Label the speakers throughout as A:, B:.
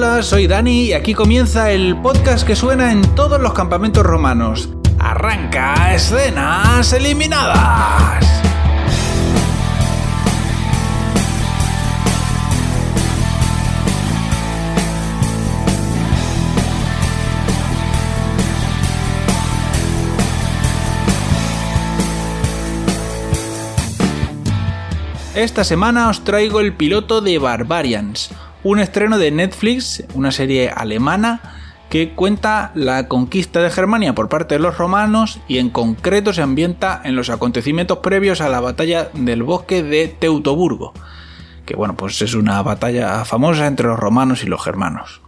A: Hola, soy Dani y aquí comienza el podcast que suena en todos los campamentos romanos. Arranca escenas eliminadas. Esta semana os traigo el piloto de Barbarians, un estreno de Netflix, una serie alemana que cuenta la conquista de Germania por parte de los romanos y en concreto se ambienta en los acontecimientos previos a la batalla del bosque de Teutoburgo, que bueno, pues es una batalla famosa entre los romanos y los germanos.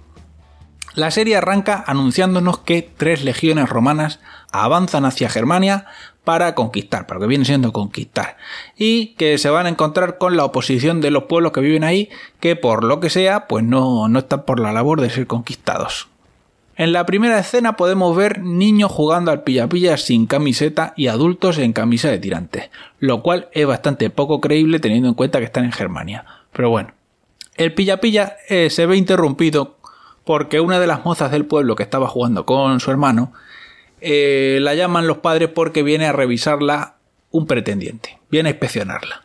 A: La serie arranca anunciándonos que tres legiones romanas avanzan hacia Germania para conquistar, para que viene siendo conquistar, y que se van a encontrar con la oposición de los pueblos que viven ahí, que por lo que sea, pues no, no están por la labor de ser conquistados. En la primera escena podemos ver niños jugando al pilla-pilla sin camiseta y adultos en camisa de tirantes, lo cual es bastante poco creíble teniendo en cuenta que están en Germania. Pero bueno, el pilla-pilla eh, se ve interrumpido porque una de las mozas del pueblo que estaba jugando con su hermano eh, la llaman los padres porque viene a revisarla un pretendiente, viene a inspeccionarla.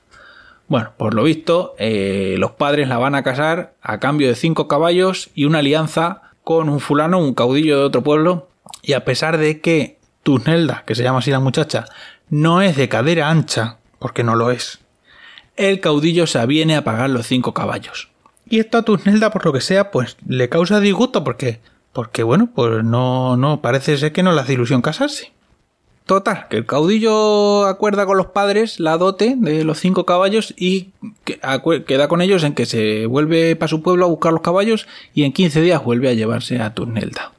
A: Bueno, por lo visto, eh, los padres la van a casar a cambio de cinco caballos y una alianza con un fulano, un caudillo de otro pueblo, y a pesar de que Tusnelda, que se llama así la muchacha, no es de cadera ancha, porque no lo es, el caudillo se aviene a pagar los cinco caballos. Y esto a Tusnelda, por lo que sea, pues le causa disgusto porque, porque bueno, pues no, no, parece ser que no le hace ilusión casarse. Total, que el caudillo acuerda con los padres la dote de los cinco caballos y queda con ellos en que se vuelve para su pueblo a buscar los caballos y en 15 días vuelve a llevarse a Tusnelda.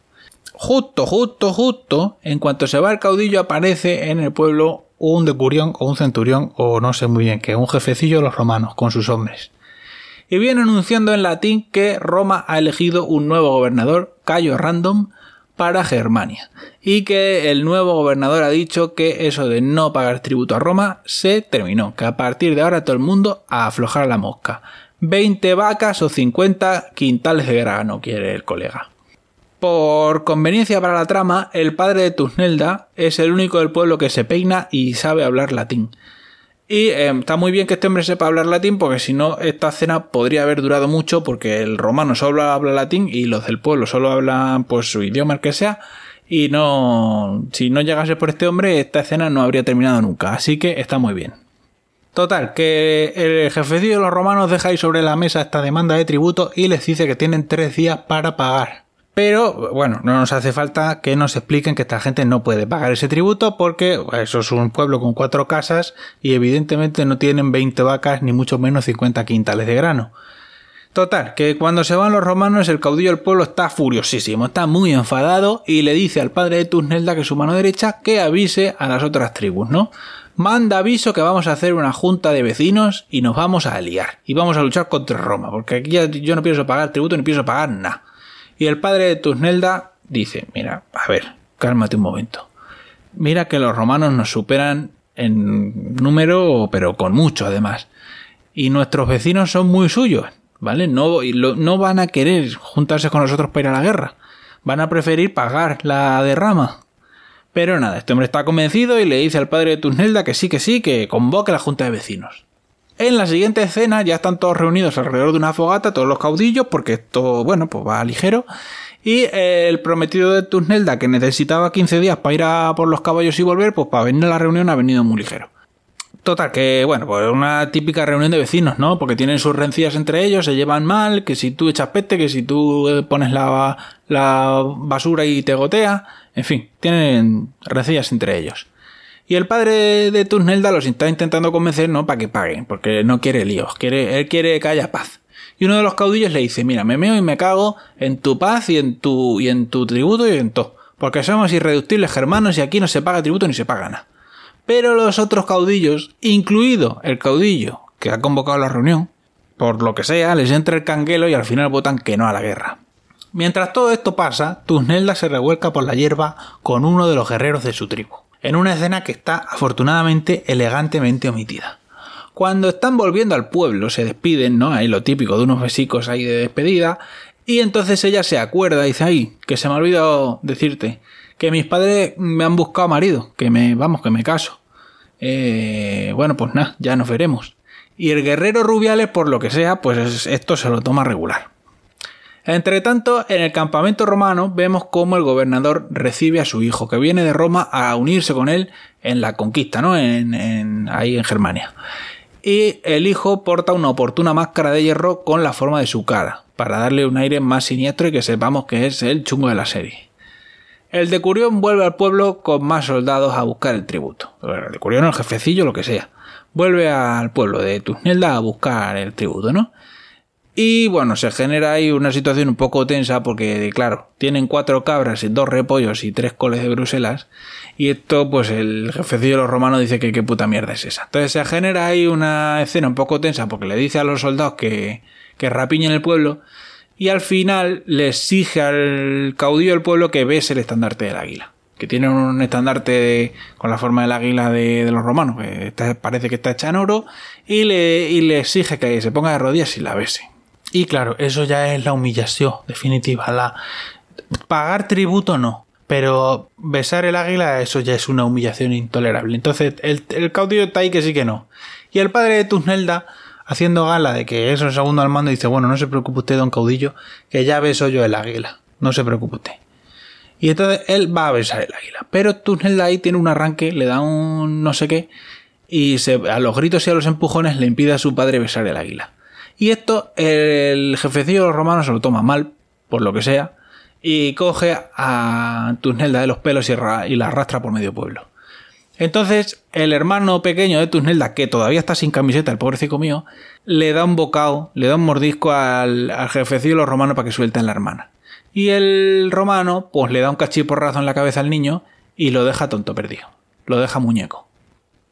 A: Justo, justo, justo, en cuanto se va el caudillo aparece en el pueblo un decurión o un centurión o no sé muy bien qué, un jefecillo de los romanos con sus hombres y viene anunciando en latín que Roma ha elegido un nuevo gobernador, Cayo Random, para Germania, y que el nuevo gobernador ha dicho que eso de no pagar tributo a Roma se terminó, que a partir de ahora todo el mundo a aflojar la mosca. 20 vacas o 50 quintales de grano, quiere el colega. Por conveniencia para la trama, el padre de Tusnelda es el único del pueblo que se peina y sabe hablar latín. Y eh, está muy bien que este hombre sepa hablar latín porque si no esta cena podría haber durado mucho porque el romano solo habla latín y los del pueblo solo hablan pues su idioma el que sea. Y no si no llegase por este hombre esta escena no habría terminado nunca. Así que está muy bien. Total que el jefecillo de los romanos deja ahí sobre la mesa esta demanda de tributo y les dice que tienen tres días para pagar pero bueno, no nos hace falta que nos expliquen que esta gente no puede pagar ese tributo porque eso es un pueblo con cuatro casas y evidentemente no tienen 20 vacas ni mucho menos 50 quintales de grano. Total, que cuando se van los romanos el caudillo del pueblo está furiosísimo, está muy enfadado y le dice al padre de Tusnelda que su mano derecha que avise a las otras tribus, ¿no? Manda aviso que vamos a hacer una junta de vecinos y nos vamos a aliar y vamos a luchar contra Roma, porque aquí yo no pienso pagar tributo ni pienso pagar nada. Y el padre de Tusnelda dice, mira, a ver, cálmate un momento. Mira que los romanos nos superan en número, pero con mucho además. Y nuestros vecinos son muy suyos, ¿vale? No, no van a querer juntarse con nosotros para ir a la guerra. Van a preferir pagar la derrama. Pero nada, este hombre está convencido y le dice al padre de Tusnelda que sí, que sí, que convoque la junta de vecinos. En la siguiente escena ya están todos reunidos alrededor de una fogata, todos los caudillos, porque esto, bueno, pues va ligero. Y el prometido de Tusnelda, que necesitaba 15 días para ir a por los caballos y volver, pues para venir a la reunión ha venido muy ligero. Total, que bueno, pues una típica reunión de vecinos, ¿no? Porque tienen sus rencillas entre ellos, se llevan mal, que si tú echas peste, que si tú eh, pones la, la basura y te gotea, en fin, tienen rencillas entre ellos. Y el padre de Tusnelda los está intentando convencer, no, para que paguen, porque no quiere líos, quiere, él quiere que haya paz. Y uno de los caudillos le dice, mira, me meo y me cago en tu paz y en tu, y en tu tributo y en todo. Porque somos irreductibles germanos y aquí no se paga tributo ni se paga nada. Pero los otros caudillos, incluido el caudillo que ha convocado la reunión, por lo que sea, les entra el canguelo y al final votan que no a la guerra. Mientras todo esto pasa, Tusnelda se revuelca por la hierba con uno de los guerreros de su tribu en una escena que está afortunadamente elegantemente omitida. Cuando están volviendo al pueblo, se despiden, ¿no? Ahí lo típico de unos besicos ahí de despedida. Y entonces ella se acuerda y dice, ay, que se me ha olvidado decirte que mis padres me han buscado marido, que me, vamos, que me caso. Eh, bueno, pues nada, ya nos veremos. Y el guerrero Rubiales, por lo que sea, pues esto se lo toma regular. Entre tanto, en el campamento romano vemos cómo el gobernador recibe a su hijo, que viene de Roma a unirse con él en la conquista, ¿no? En, ahí en Germania. Y el hijo porta una oportuna máscara de hierro con la forma de su cara, para darle un aire más siniestro y que sepamos que es el chungo de la serie. El decurión vuelve al pueblo con más soldados a buscar el tributo. El decurión, el jefecillo, lo que sea. Vuelve al pueblo de Tusnelda a buscar el tributo, ¿no? Y bueno, se genera ahí una situación un poco tensa porque, claro, tienen cuatro cabras y dos repollos y tres coles de Bruselas. Y esto, pues el jefecillo de los romanos dice que qué puta mierda es esa. Entonces se genera ahí una escena un poco tensa porque le dice a los soldados que, que rapiñen el pueblo. Y al final le exige al caudillo del pueblo que bese el estandarte del águila. Que tiene un estandarte con la forma del águila de, los romanos. Parece que está hecha en oro. Y le, y le exige que se ponga de rodillas y la bese. Y claro, eso ya es la humillación definitiva. La... Pagar tributo no, pero besar el águila, eso ya es una humillación intolerable. Entonces, el, caudillo está ahí que sí que no. Y el padre de Tusnelda, haciendo gala de que es el segundo al mando, dice, bueno, no se preocupe usted, don caudillo, que ya beso yo el águila. No se preocupe usted. Y entonces él va a besar el águila. Pero Tusnelda ahí tiene un arranque, le da un no sé qué, y se, a los gritos y a los empujones le impide a su padre besar el águila. Y esto el jefecillo de los romanos se lo toma mal, por lo que sea, y coge a Tusnelda de los pelos y, la arrastra por medio pueblo. Entonces, el hermano pequeño de Tusnelda, que todavía está sin camiseta, el pobrecito mío, le da un bocado, le da un mordisco al, al jefecillo de los romanos para que suelte a la hermana. Y el romano, pues le da un cachiporrazo en la cabeza al niño y lo deja tonto perdido. Lo deja muñeco.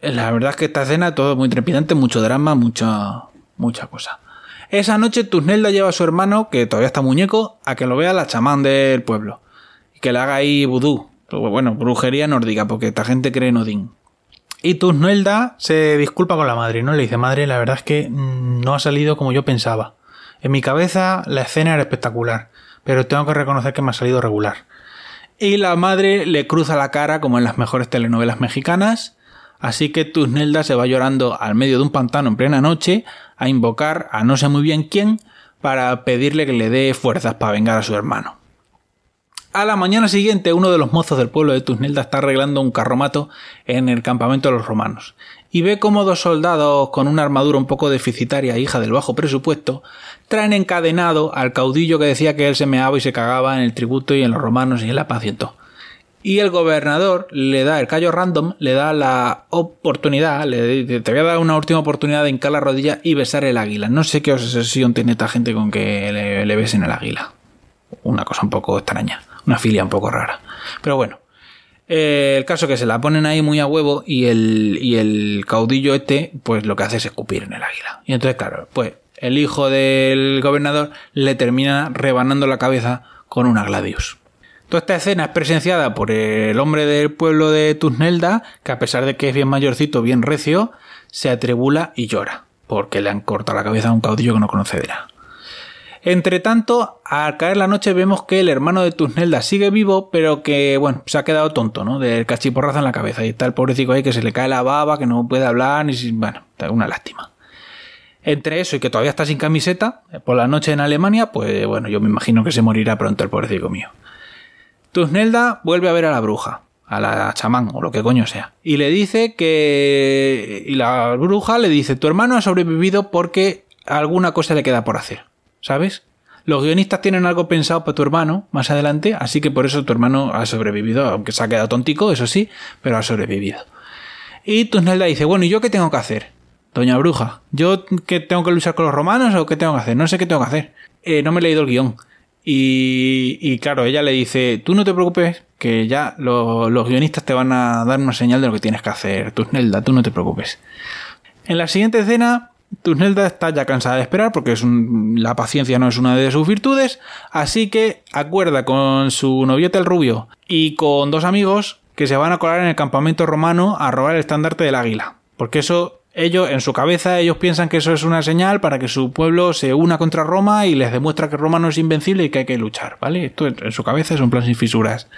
A: La verdad es que esta escena todo muy trepidante, mucho drama, mucha, mucha cosa. Esa noche Tusnelda lleva a su hermano, que todavía está muñeco, a que lo vea la chamán del pueblo. Y que le haga ahí vudú. Bueno, brujería nórdica, porque esta gente cree en Odín. Y Tusnelda se disculpa con la madre, ¿no? Le dice, madre, la verdad es que mm, no ha salido como yo pensaba. En mi cabeza la escena era espectacular, pero tengo que reconocer que me ha salido regular. Y la madre le cruza la cara como en las mejores telenovelas mexicanas, así que Tusnelda se va llorando al medio de un pantano en plena noche a invocar a no sé muy bien quién para pedirle que le dé fuerzas para vengar a su hermano. A la mañana siguiente, uno de los mozos del pueblo de Tusnelda está arreglando un carromato en el campamento de los romanos y ve cómo dos soldados con una armadura un poco deficitaria, hija del bajo presupuesto, traen encadenado al caudillo que decía que él se meaba y se cagaba en el tributo y en los romanos y en la paz el gobernador le da el callo random, le da la oportunidad, le dice, te voy a dar una última oportunidad de hincar la rodilla y besar el águila. No sé qué obsesión tiene esta gente con que le, besen el águila. Una cosa un poco extraña, una filia un poco rara. Pero bueno, eh, el caso que se la ponen ahí muy a huevo y el, y el caudillo este, pues lo que hace es escupir en el águila. Y entonces, claro, pues el hijo del gobernador le termina rebanando la cabeza con una gladius. Toda esta escena es presenciada por el hombre del pueblo de Tusnelda, que a pesar de que es bien mayorcito, bien recio, se atribula y llora, porque le han cortado la cabeza a un caudillo que no conoce de nada. Entre tanto, al caer la noche vemos que el hermano de Tusnelda sigue vivo, pero que, bueno, se ha quedado tonto, ¿no? Del cachiporrazo en la cabeza. Y está el pobrecito ahí que se le cae la baba, que no puede hablar, ni. Bueno, una lástima. Entre eso y que todavía está sin camiseta, por la noche en Alemania, pues bueno, yo me imagino que se morirá pronto el pobrecito mío. Tusnelda vuelve a ver a la bruja, a la chamán o lo que coño sea, y le dice que... Y la bruja le dice, tu hermano ha sobrevivido porque alguna cosa le queda por hacer, ¿sabes? Los guionistas tienen algo pensado para tu hermano más adelante, así que por eso tu hermano ha sobrevivido, aunque se ha quedado tontico, eso sí, pero ha sobrevivido. Y Tusnelda dice, bueno, ¿y yo qué tengo que hacer? Doña Bruja, ¿yo qué tengo que luchar con los romanos o qué tengo que hacer? No sé qué tengo que hacer. Eh, no me he leído el guion. Y, claro, ella le dice, tú no te preocupes, que ya los guionistas te van a dar una señal de lo que tienes que hacer. Tusnelda, tú no te preocupes. En la siguiente escena, Tusnelda está ya cansada de esperar porque la paciencia no es una de sus virtudes, así que acuerda con su novieta el rubio y con dos amigos que se van a colar en el campamento romano a robar el estandarte del águila. Porque eso ellos, en su cabeza, ellos piensan que eso es una señal para que su pueblo se una contra Roma y les demuestra que Roma no es invencible y que hay que luchar, ¿vale? Esto en su cabeza es un plan sin fisuras.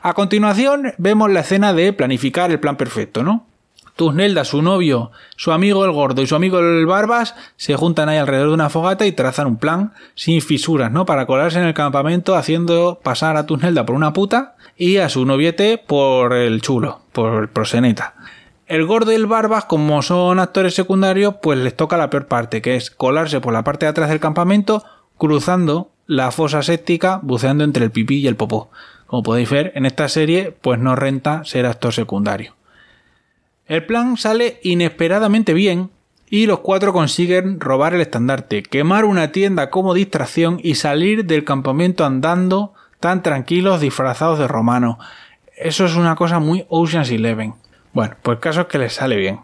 A: A continuación, vemos la escena de planificar el plan perfecto, ¿no? Tusnelda, su novio, su amigo el gordo y su amigo el barbas se juntan ahí alrededor de una fogata y trazan un plan sin fisuras, ¿no? Para colarse en el campamento haciendo pasar a Tusnelda por una puta y a su noviete por el chulo, por el proseneta. El gordo y el barbas, como son actores secundarios, pues les toca la peor parte, que es colarse por la parte de atrás del campamento, cruzando la fosa séptica, buceando entre el pipí y el popó. Como podéis ver, en esta serie, pues no renta ser actor secundario. El plan sale inesperadamente bien y los cuatro consiguen robar el estandarte, quemar una tienda como distracción y salir del campamento andando tan tranquilos disfrazados de romanos. Eso es una cosa muy Ocean's Eleven. Bueno, pues caso es que les sale bien.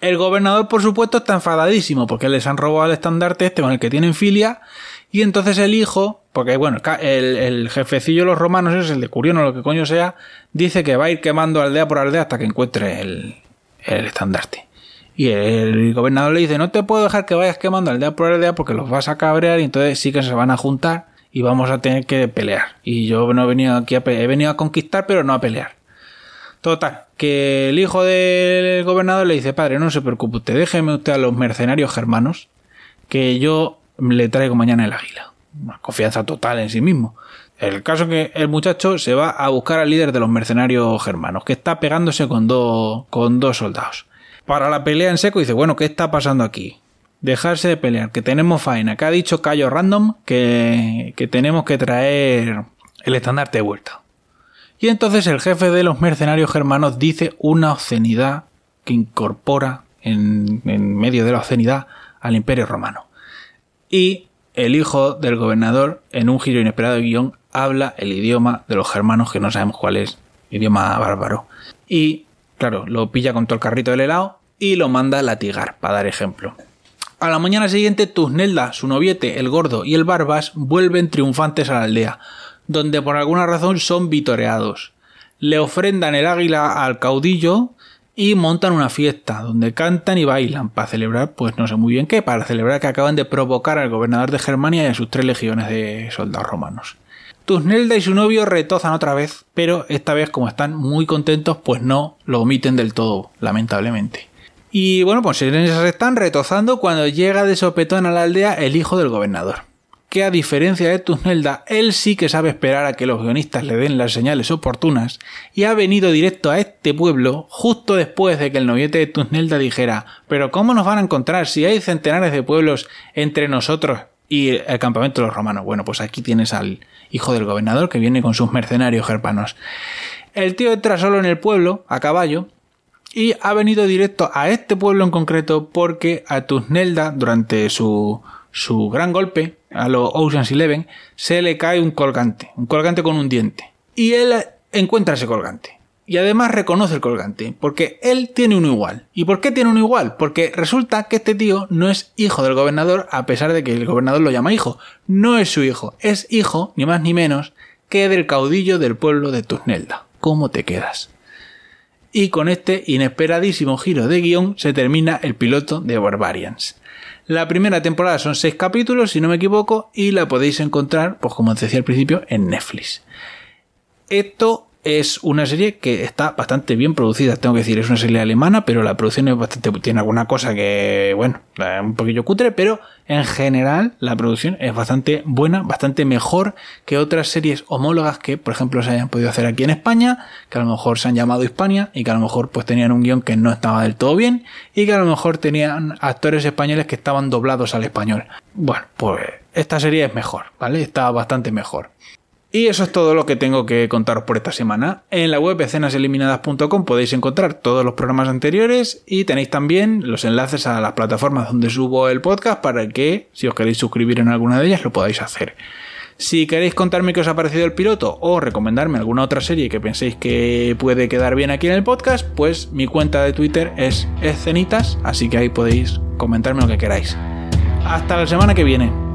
A: El gobernador, por supuesto, está enfadadísimo porque les han robado el estandarte este con el que tienen filia. Y entonces el hijo, porque bueno, el, jefecillo de los romanos, es el de Curión o lo que coño sea, dice que va a ir quemando aldea por aldea hasta que encuentre el, el estandarte. Y el gobernador le dice, no te puedo dejar que vayas quemando aldea por aldea porque los vas a cabrear y entonces sí que se van a juntar y vamos a tener que pelear. Y yo no he venido aquí a he venido a conquistar, pero no a pelear. Total, que el hijo del gobernador le dice, padre, no se preocupe usted, déjeme usted a los mercenarios germanos, que yo le traigo mañana el águila. Una confianza total en sí mismo. El caso es que el muchacho se va a buscar al líder de los mercenarios germanos, que está pegándose con, dos con dos soldados. Para la pelea en seco dice, bueno, ¿qué está pasando aquí? Dejarse de pelear, que tenemos faena, que ha dicho Cayo Random que, que tenemos que traer el estandarte de vuelta. Y entonces el jefe de los mercenarios germanos dice una obscenidad que incorpora en, medio de la obscenidad al imperio romano. Y el hijo del gobernador, en un giro inesperado de guion, habla el idioma de los germanos que no sabemos cuál es, idioma bárbaro. Y, claro, lo pilla con todo el carrito del helado y lo manda a latigar, para dar ejemplo. A la mañana siguiente, Tusnelda, su noviete, el gordo y el barbas vuelven triunfantes a la aldea, donde por alguna razón son vitoreados. Le ofrendan el águila al caudillo y montan una fiesta donde cantan y bailan para celebrar, pues no sé muy bien qué, para celebrar que acaban de provocar al gobernador de Germania y a sus tres legiones de soldados romanos. Tusnelda y su novio retozan otra vez, pero esta vez como están muy contentos, pues no lo omiten del todo, lamentablemente. Y bueno, pues esas están retozando cuando llega de sopetón a la aldea el hijo del gobernador que a diferencia de Tusnelda, él sí que sabe esperar a que los guionistas le den las señales oportunas y ha venido directo a este pueblo justo después de que el noviete de Tusnelda dijera pero ¿cómo nos van a encontrar si hay centenares de pueblos entre nosotros y el campamento de los romanos? Bueno, pues aquí tienes al hijo del gobernador que viene con sus mercenarios gerpanos. El tío entra solo en el pueblo, a caballo, y ha venido directo a este pueblo en concreto porque a Tusnelda, durante su su gran golpe, a los Ocean's Eleven, se le cae un colgante, un colgante con un diente. Y él encuentra ese colgante. Y además reconoce el colgante, porque él tiene uno igual. ¿Y por qué tiene uno igual? Porque resulta que este tío no es hijo del gobernador, a pesar de que el gobernador lo llama hijo. No es su hijo, es hijo, ni más ni menos, que del caudillo del pueblo de Tusnelda. ¿Cómo te quedas? Y con este inesperadísimo giro de guion se termina el piloto de Barbarians. La primera temporada son seis capítulos, si no me equivoco, y la podéis encontrar, pues como os decía al principio, en Netflix. Esto es una serie que está bastante bien producida, tengo que decir, es una serie alemana, pero la producción es bastante, tiene alguna cosa que, bueno, un poquillo cutre, pero en general la producción es bastante buena, bastante mejor que otras series homólogas que, por ejemplo, se hayan podido hacer aquí en España, que a lo mejor se han llamado Hispania y que a lo mejor pues tenían un guion que no estaba del todo bien y que a lo mejor tenían actores españoles que estaban doblados al español. Bueno, pues esta serie es mejor, ¿vale? Está bastante mejor. Y eso es todo lo que tengo que contaros por esta semana. En la web escenaseliminadas.com podéis encontrar todos los programas anteriores y tenéis también los enlaces a las plataformas donde subo el podcast para que, si os queréis suscribir en alguna de ellas, lo podáis hacer. Si queréis contarme qué os ha parecido el piloto o recomendarme alguna otra serie que penséis que puede quedar bien aquí en el podcast, pues mi cuenta de Twitter es escenitas, así que ahí podéis comentarme lo que queráis. Hasta la semana que viene.